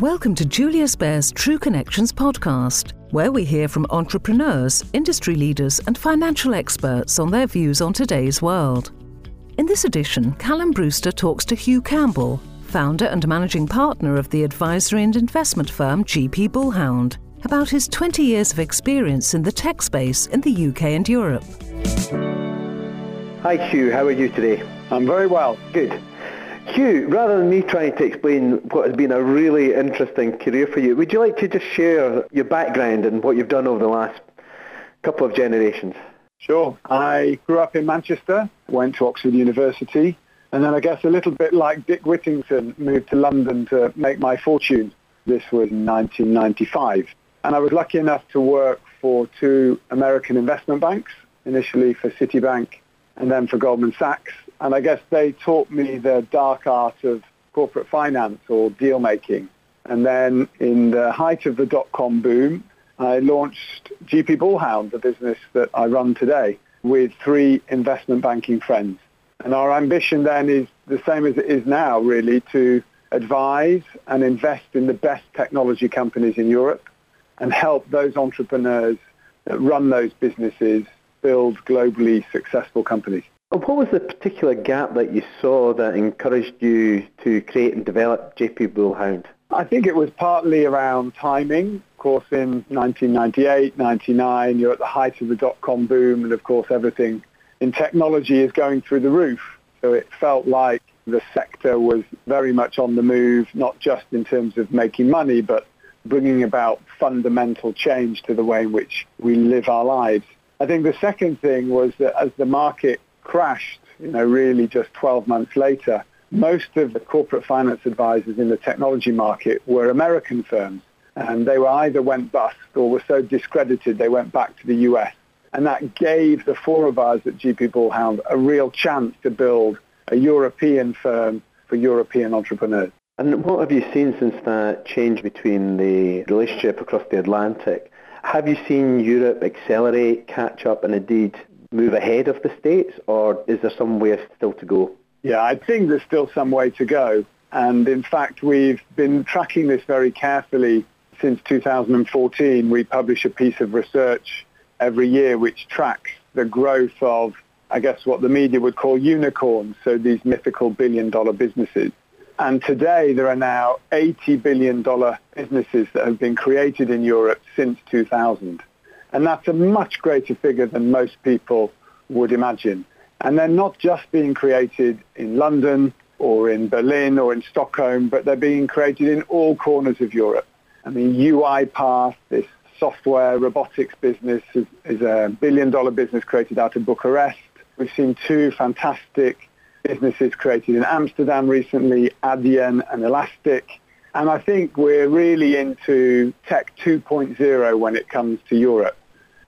Welcome to Julius Baer's True Connections podcast, where we hear from entrepreneurs, industry leaders, and financial experts on their views on today's world. In this edition, Callum Brewster talks to Hugh Campbell, founder and managing partner of the advisory and investment firm GP Bullhound, about his 20 years of experience in the tech space in the UK and Europe. Hi Hugh, how are you today? I'm very well. Good. Hugh, rather than me trying to explain what has been a really interesting career for you, would you like to just share your background and what you've done over the last couple of generations? Sure. I grew up in Manchester, went to Oxford University, and then I guess a little bit like Dick Whittington, moved to London to make my fortune. This was in 1995. And I was lucky enough to work for two American investment banks, initially for Citibank and then for Goldman Sachs. And I guess they taught me the dark art of corporate finance or deal making. And then in the height of the dot-com boom, I launched GP Bullhound, the business that I run today, with three investment banking friends. And our ambition then is the same as it is now, really, to advise and invest in the best technology companies in Europe and help those entrepreneurs that run those businesses build globally successful companies. What was the particular gap that you saw that encouraged you to create and develop JP Bullhound? I think it was partly around timing. Of course, in 1998, 99, you're at the height of the dot-com boom, and of course, everything in technology is going through the roof. So it felt like the sector was very much on the move, not just in terms of making money, but bringing about fundamental change to the way in which we live our lives. I think the second thing was that as the market crashed, you know, really just 12 months later, most of the corporate finance advisors in the technology market were American firms. And they were either went bust or were so discredited they went back to the US. And that gave the four of us at GP Bullhound a real chance to build a European firm for European entrepreneurs. And what have you seen since that change between the relationship across the Atlantic? Have you seen Europe accelerate, catch up, and indeed move ahead of the States, or is there some way still to go? Yeah, I think there's still some way to go. And in fact, we've been tracking this very carefully since 2014. We publish a piece of research every year which tracks the growth of, I guess, what the media would call unicorns, so these mythical billion dollar businesses. And today there are now $80 billion businesses that have been created in Europe since 2000. And that's a much greater figure than most people would imagine. And they're not just being created in London or in Berlin or in Stockholm, but they're being created in all corners of Europe. I mean, UiPath, this software robotics business, is, is a billion dollar business created out of Bucharest. We've seen two fantastic businesses created in Amsterdam recently, Adyen and Elastic. And I think we're really into tech 2.0 when it comes to Europe.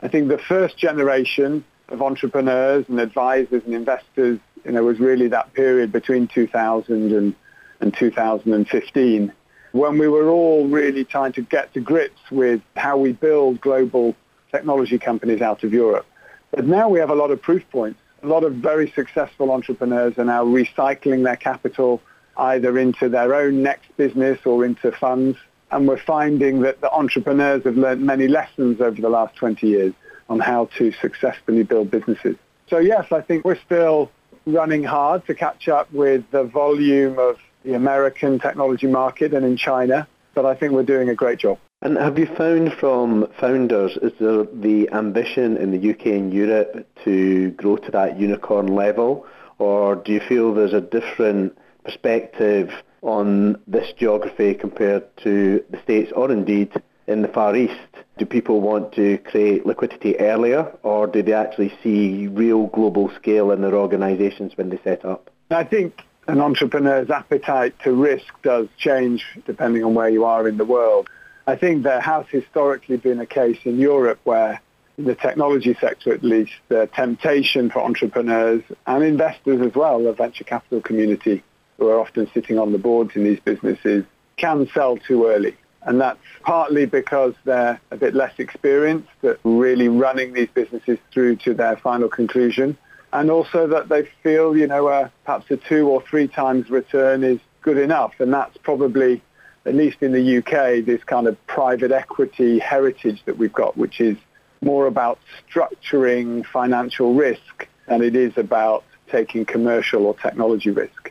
I think the first generation of entrepreneurs and advisors and investors, you know, was really that period between 2000 and, and 2015 when we were all really trying to get to grips with how we build global technology companies out of Europe. But now we have a lot of proof points a lot of very successful entrepreneurs are now recycling their capital either into their own next business or into funds. And we're finding that the entrepreneurs have learned many lessons over the last 20 years on how to successfully build businesses. So yes, I think we're still running hard to catch up with the volume of the American technology market and in China, but I think we're doing a great job. And have you found from founders, is there the ambition in the UK and Europe to grow to that unicorn level? Or do you feel there's a different perspective on this geography compared to the States or indeed in the Far East? Do people want to create liquidity earlier or do they actually see real global scale in their organisations when they set up? I think an entrepreneur's appetite to risk does change depending on where you are in the world. I think there has historically been a case in Europe where, in the technology sector at least, the temptation for entrepreneurs and investors as well, the venture capital community, who are often sitting on the boards in these businesses, can sell too early. And that's partly because they're a bit less experienced at really running these businesses through to their final conclusion. And also that they feel, you know, uh, perhaps a two or three times return is good enough. And that's probably at least in the UK, this kind of private equity heritage that we've got, which is more about structuring financial risk than it is about taking commercial or technology risk.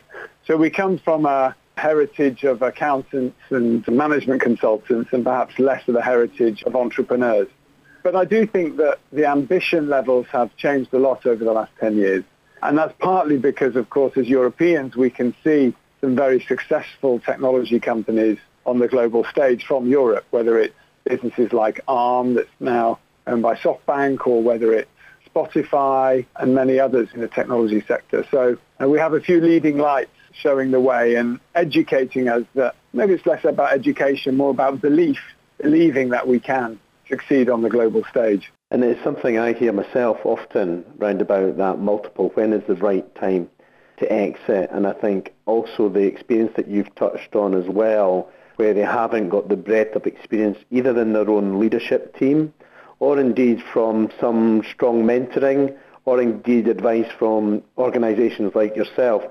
So we come from a heritage of accountants and management consultants and perhaps less of a heritage of entrepreneurs. But I do think that the ambition levels have changed a lot over the last 10 years. And that's partly because, of course, as Europeans, we can see some very successful technology companies on the global stage from Europe, whether it's businesses like ARM that's now owned by SoftBank or whether it's Spotify and many others in the technology sector. So uh, we have a few leading lights showing the way and educating us that maybe it's less about education, more about belief, believing that we can succeed on the global stage. And it's something I hear myself often round about that multiple, when is the right time to exit? And I think also the experience that you've touched on as well, where they haven't got the breadth of experience either in their own leadership team or indeed from some strong mentoring or indeed advice from organisations like yourself.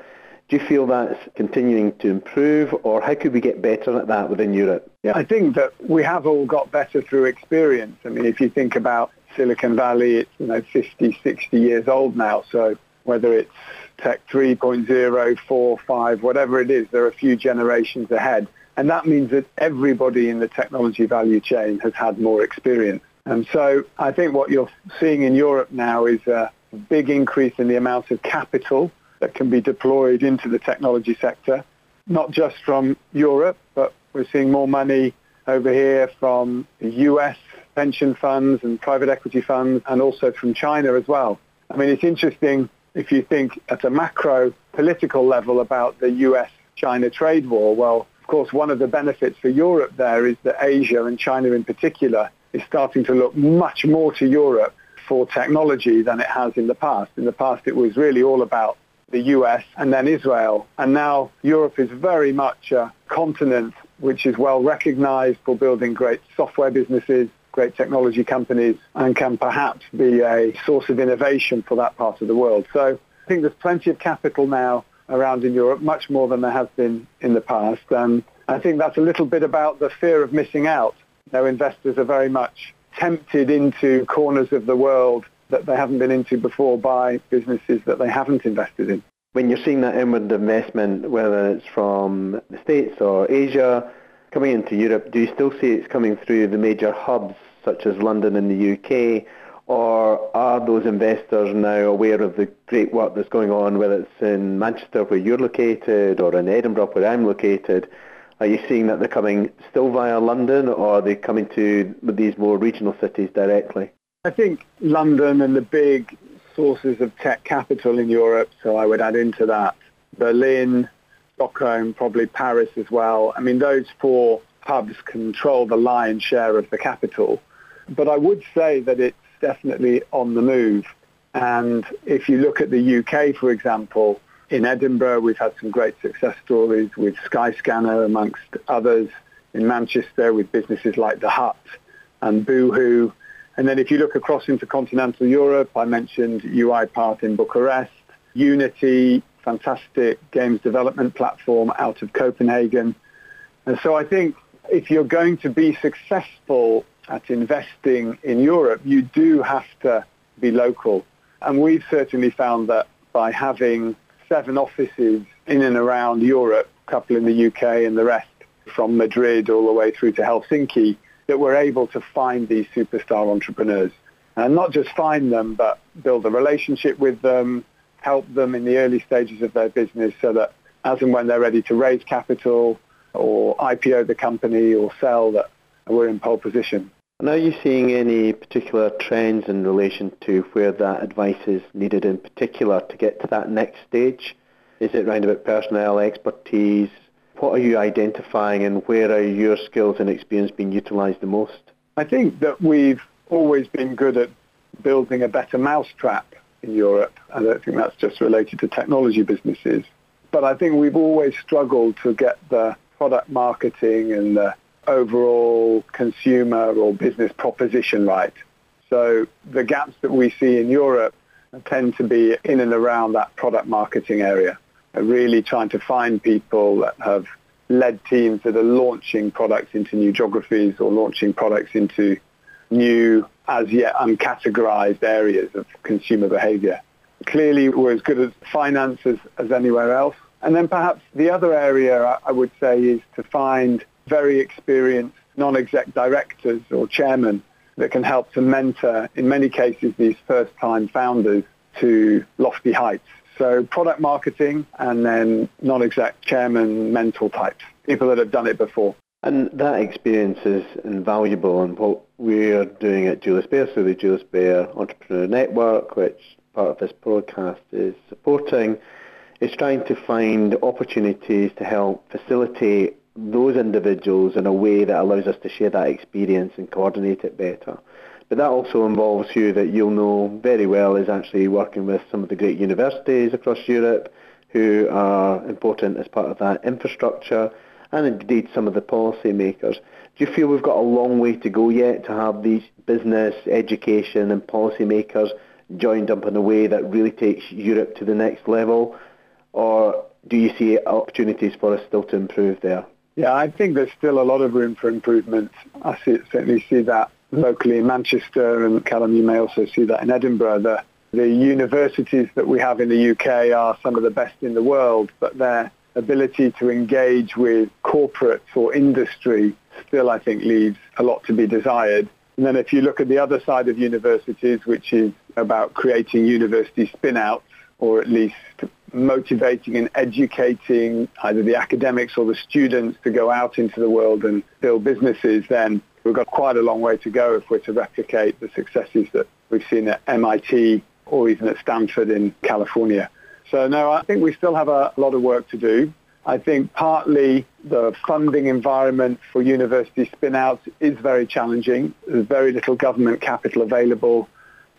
Do you feel that's continuing to improve or how could we get better at that within Europe? Yeah, I think that we have all got better through experience. I mean, if you think about Silicon Valley, it's, you know, 50, 60 years old now. So whether it's Tech 3.0, 4, 5, whatever it is, there are a few generations ahead. And that means that everybody in the technology value chain has had more experience. And so I think what you're seeing in Europe now is a big increase in the amount of capital that can be deployed into the technology sector, not just from Europe, but we're seeing more money over here from the US pension funds and private equity funds and also from China as well. I mean, it's interesting if you think at a macro political level about the US-China trade war. Well, of course, one of the benefits for Europe there is that Asia and China in particular is starting to look much more to Europe for technology than it has in the past. In the past, it was really all about the US and then Israel. And now Europe is very much a continent which is well recognized for building great software businesses, great technology companies, and can perhaps be a source of innovation for that part of the world. So I think there's plenty of capital now around in Europe, much more than there has been in the past. And I think that's a little bit about the fear of missing out. Now investors are very much tempted into corners of the world that they haven't been into before by businesses that they haven't invested in. When you're seeing that inward investment, whether it's from the States or Asia, coming into Europe, do you still see it's coming through the major hubs such as London and the UK, or are those investors now aware of the great work that's going on, whether it's in Manchester where you're located or in Edinburgh where I'm located? Are you seeing that they're coming still via London or are they coming to these more regional cities directly? I think London and the big sources of tech capital in Europe, so I would add into that Berlin, Stockholm, probably Paris as well. I mean, those four hubs control the lion's share of the capital. But I would say that it's definitely on the move. And if you look at the UK, for example, in Edinburgh, we've had some great success stories with Skyscanner, amongst others. In Manchester, with businesses like The Hut and Boohoo, and then if you look across into continental Europe, I mentioned UiPath in Bucharest, Unity, fantastic games development platform out of Copenhagen. And so I think if you're going to be successful at investing in Europe, you do have to be local. And we've certainly found that by having seven offices in and around Europe, a couple in the UK and the rest from Madrid all the way through to Helsinki, that we're able to find these superstar entrepreneurs. And not just find them, but build a relationship with them, help them in the early stages of their business so that as and when they're ready to raise capital or IPO the company or sell, that we're in pole position. And are you seeing any particular trends in relation to where that advice is needed in particular to get to that next stage? Is it around about personnel expertise, what are you identifying and where are your skills and experience being utilised the most? I think that we've always been good at building a better mousetrap in Europe. I don't think that's just related to technology businesses. But I think we've always struggled to get the product marketing and the overall consumer or business proposition right. So the gaps that we see in Europe tend to be in and around that product marketing area really trying to find people that have led teams that are launching products into new geographies or launching products into new, as yet uncategorized areas of consumer behavior. Clearly, we're as good at finance as, as anywhere else. And then perhaps the other area I would say is to find very experienced non-exec directors or chairmen that can help to mentor, in many cases, these first-time founders to lofty heights. So product marketing and then non-exec chairman mentor types, people that have done it before. And that experience is invaluable and what we're doing at Julius Baer, so the Julius Baer Entrepreneur Network, which part of this broadcast is supporting, is trying to find opportunities to help facilitate those individuals in a way that allows us to share that experience and coordinate it better. But that also involves you that you'll know very well is actually working with some of the great universities across Europe who are important as part of that infrastructure and indeed some of the policy makers. Do you feel we've got a long way to go yet to have these business, education and policy makers joined up in a way that really takes Europe to the next level? Or do you see opportunities for us still to improve there? Yeah, I think there's still a lot of room for improvement. I see, certainly see that locally in Manchester, and Callum, you may also see that in Edinburgh. The, the universities that we have in the UK are some of the best in the world, but their ability to engage with corporates or industry still, I think, leaves a lot to be desired. And then if you look at the other side of universities, which is about creating university spin-outs, or at least motivating and educating either the academics or the students to go out into the world and build businesses, then we've got quite a long way to go if we're to replicate the successes that we've seen at MIT or even at Stanford in California. So no, I think we still have a lot of work to do. I think partly the funding environment for university spin-outs is very challenging. There's very little government capital available.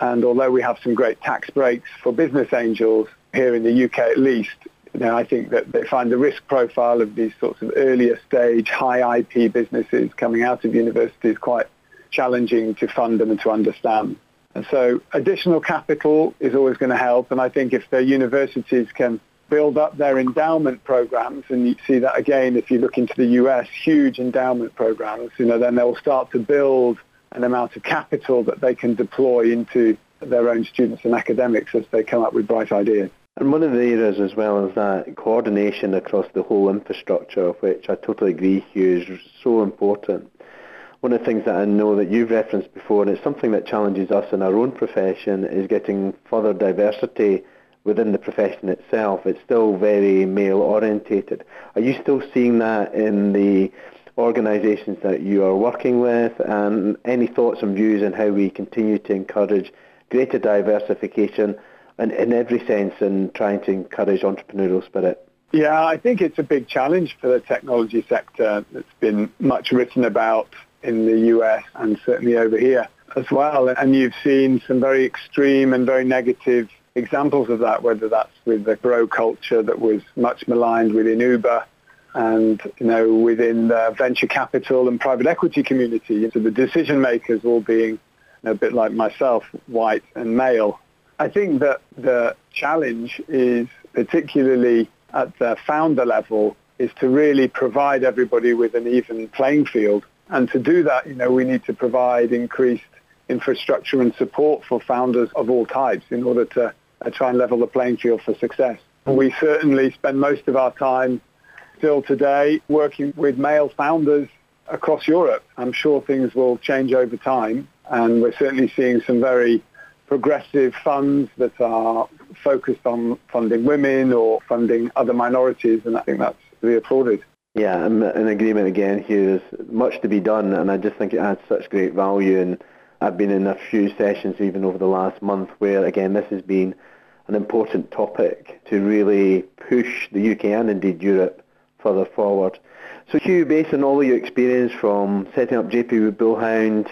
And although we have some great tax breaks for business angels here in the UK at least, know, I think that they find the risk profile of these sorts of earlier stage, high IP businesses coming out of universities quite challenging to fund them and to understand. And so additional capital is always going to help. And I think if the universities can build up their endowment programs, and you see that again if you look into the US, huge endowment programs, you know, then they'll start to build an amount of capital that they can deploy into their own students and academics as they come up with bright ideas. And one of the areas as well is that coordination across the whole infrastructure, which I totally agree, Hugh, is so important. One of the things that I know that you've referenced before, and it's something that challenges us in our own profession, is getting further diversity within the profession itself. It's still very male orientated. Are you still seeing that in the organisations that you are working with and any thoughts and views on how we continue to encourage greater diversification in every sense and trying to encourage entrepreneurial spirit? Yeah, I think it's a big challenge for the technology sector. It's been much written about in the US and certainly over here as well. And you've seen some very extreme and very negative examples of that, whether that's with the bro culture that was much maligned within Uber and you know within the venture capital and private equity community, so the decision makers all being a bit like myself, white and male. I think that the challenge is particularly at the founder level is to really provide everybody with an even playing field. And to do that, you know, we need to provide increased infrastructure and support for founders of all types in order to uh, try and level the playing field for success. We certainly spend most of our time still today working with male founders across Europe. I'm sure things will change over time, and we're certainly seeing some very progressive funds that are focused on funding women or funding other minorities, and I think that's to be applauded. Yeah, I'm in agreement again here. There's much to be done, and I just think it adds such great value. And I've been in a few sessions even over the last month where, again, this has been an important topic to really push the UK and indeed Europe further forward. So Hugh, based on all of your experience from setting up JP with Bullhound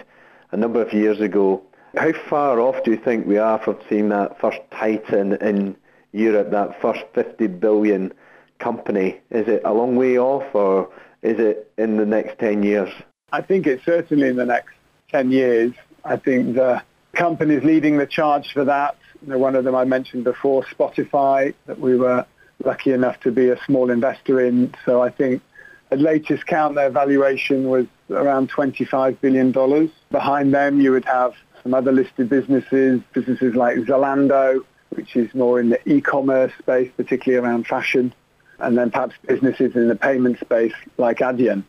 a number of years ago, how far off do you think we are from seeing that first titan in Europe, that first 50 billion company? Is it a long way off or is it in the next 10 years? I think it's certainly in the next 10 years. I think the companies leading the charge for that, you know, one of them I mentioned before, Spotify, that we were lucky enough to be a small investor in. So I think At latest count, their valuation was around $25 billion. Behind them, you would have some other listed businesses, businesses like Zalando, which is more in the e-commerce space, particularly around fashion, and then perhaps businesses in the payment space like Adyen.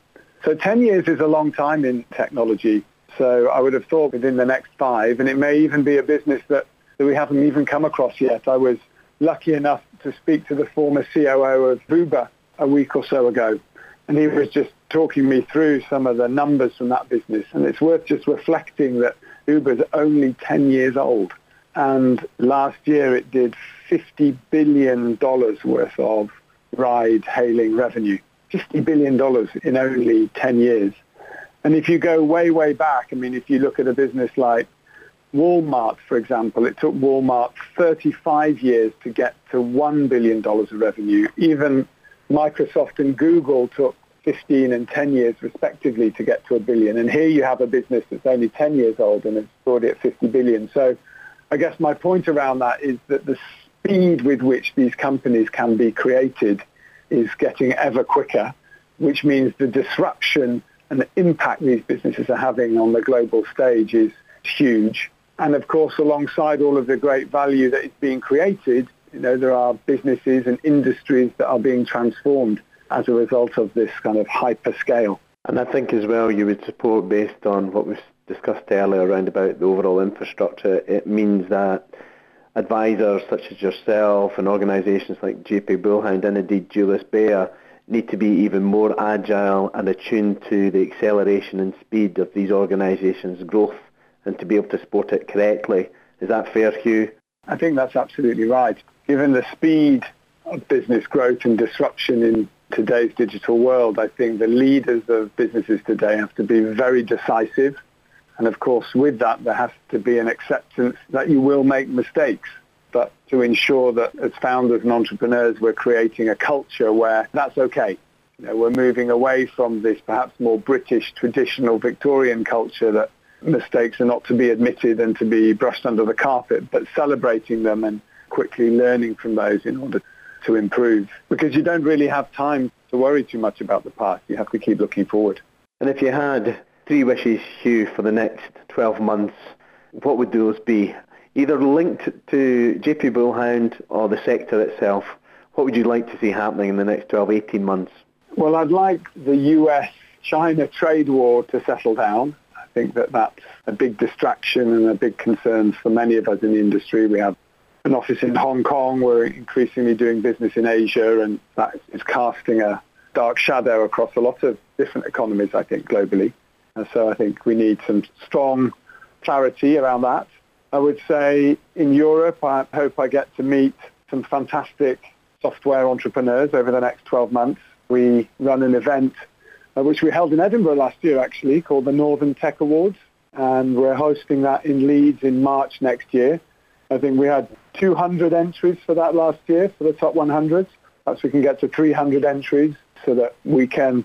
So 10 years is a long time in technology. So I would have thought within the next five, and it may even be a business that, that we haven't even come across yet. I was lucky enough to speak to the former COO of Uber a week or so ago, and he was just talking me through some of the numbers from that business. And it's worth just reflecting that Uber's only 10 years old. And last year it did $50 billion worth of ride-hailing revenue. $50 billion in only 10 years. And if you go way, way back, I mean, if you look at a business like Walmart, for example, it took Walmart 35 years to get to $1 billion of revenue. Even Microsoft and Google took 15 and 10 years respectively to get to a billion. And here you have a business that's only 10 years old and it's already at 50 billion. So I guess my point around that is that the speed with which these companies can be created is getting ever quicker, which means the disruption and the impact these businesses are having on the global stage is huge. And of course, alongside all of the great value that is being created, you know, there are businesses and industries that are being transformed as a result of this kind of hyper scale. And I think as well you would support based on what we've discussed earlier around about the overall infrastructure, it means that advisors such as yourself and organisations like JP Bullhound and indeed Julius Baer need to be even more agile and attuned to the acceleration and speed of these organisations' growth and to be able to support it correctly. Is that fair, Hugh? I think that's absolutely right. Given the speed of business growth and disruption in today's digital world, I think the leaders of businesses today have to be very decisive. And of course, with that, there has to be an acceptance that you will make mistakes. But to ensure that as founders and entrepreneurs, we're creating a culture where that's okay. You know, we're moving away from this perhaps more British traditional Victorian culture that mistakes are not to be admitted and to be brushed under the carpet, but celebrating them and quickly learning from those in order to improve because you don't really have time to worry too much about the past. You have to keep looking forward. And if you had three wishes, Hugh, for the next 12 months, what would those be? Either linked to JP Bullhound or the sector itself, what would you like to see happening in the next 12, 18 months? Well, I'd like the US-China trade war to settle down. I think that that's a big distraction and a big concern for many of us in the industry. We have an office in Hong Kong. We're increasingly doing business in Asia, and that is casting a dark shadow across a lot of different economies, I think, globally. And so I think we need some strong clarity around that. I would say in Europe, I hope I get to meet some fantastic software entrepreneurs over the next 12 months. We run an event uh, which we held in Edinburgh last year, actually, called the Northern Tech Awards. And we're hosting that in Leeds in March next year. I think we had 200 entries for that last year for the top 100. Perhaps we can get to 300 entries so that we can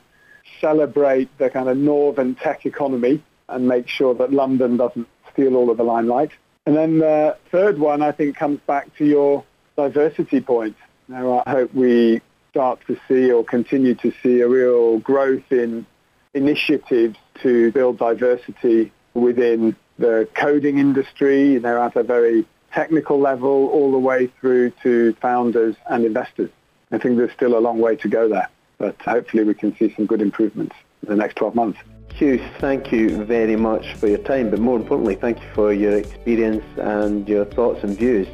celebrate the kind of northern tech economy and make sure that London doesn't steal all of the limelight. And then the third one, I think, comes back to your diversity point. Now, I hope we start to see or continue to see a real growth in initiatives to build diversity within the coding industry, you know, at a very technical level all the way through to founders and investors. I think there's still a long way to go there, but hopefully we can see some good improvements in the next 12 months. Hugh, thank you very much for your time, but more importantly, thank you for your experience and your thoughts and views.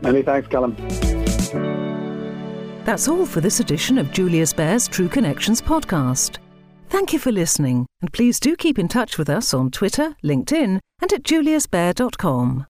Many thanks, Callum. That's all for this edition of Julius Baer's True Connections podcast. Thank you for listening, and please do keep in touch with us on Twitter, LinkedIn, and at juliusbaer.com.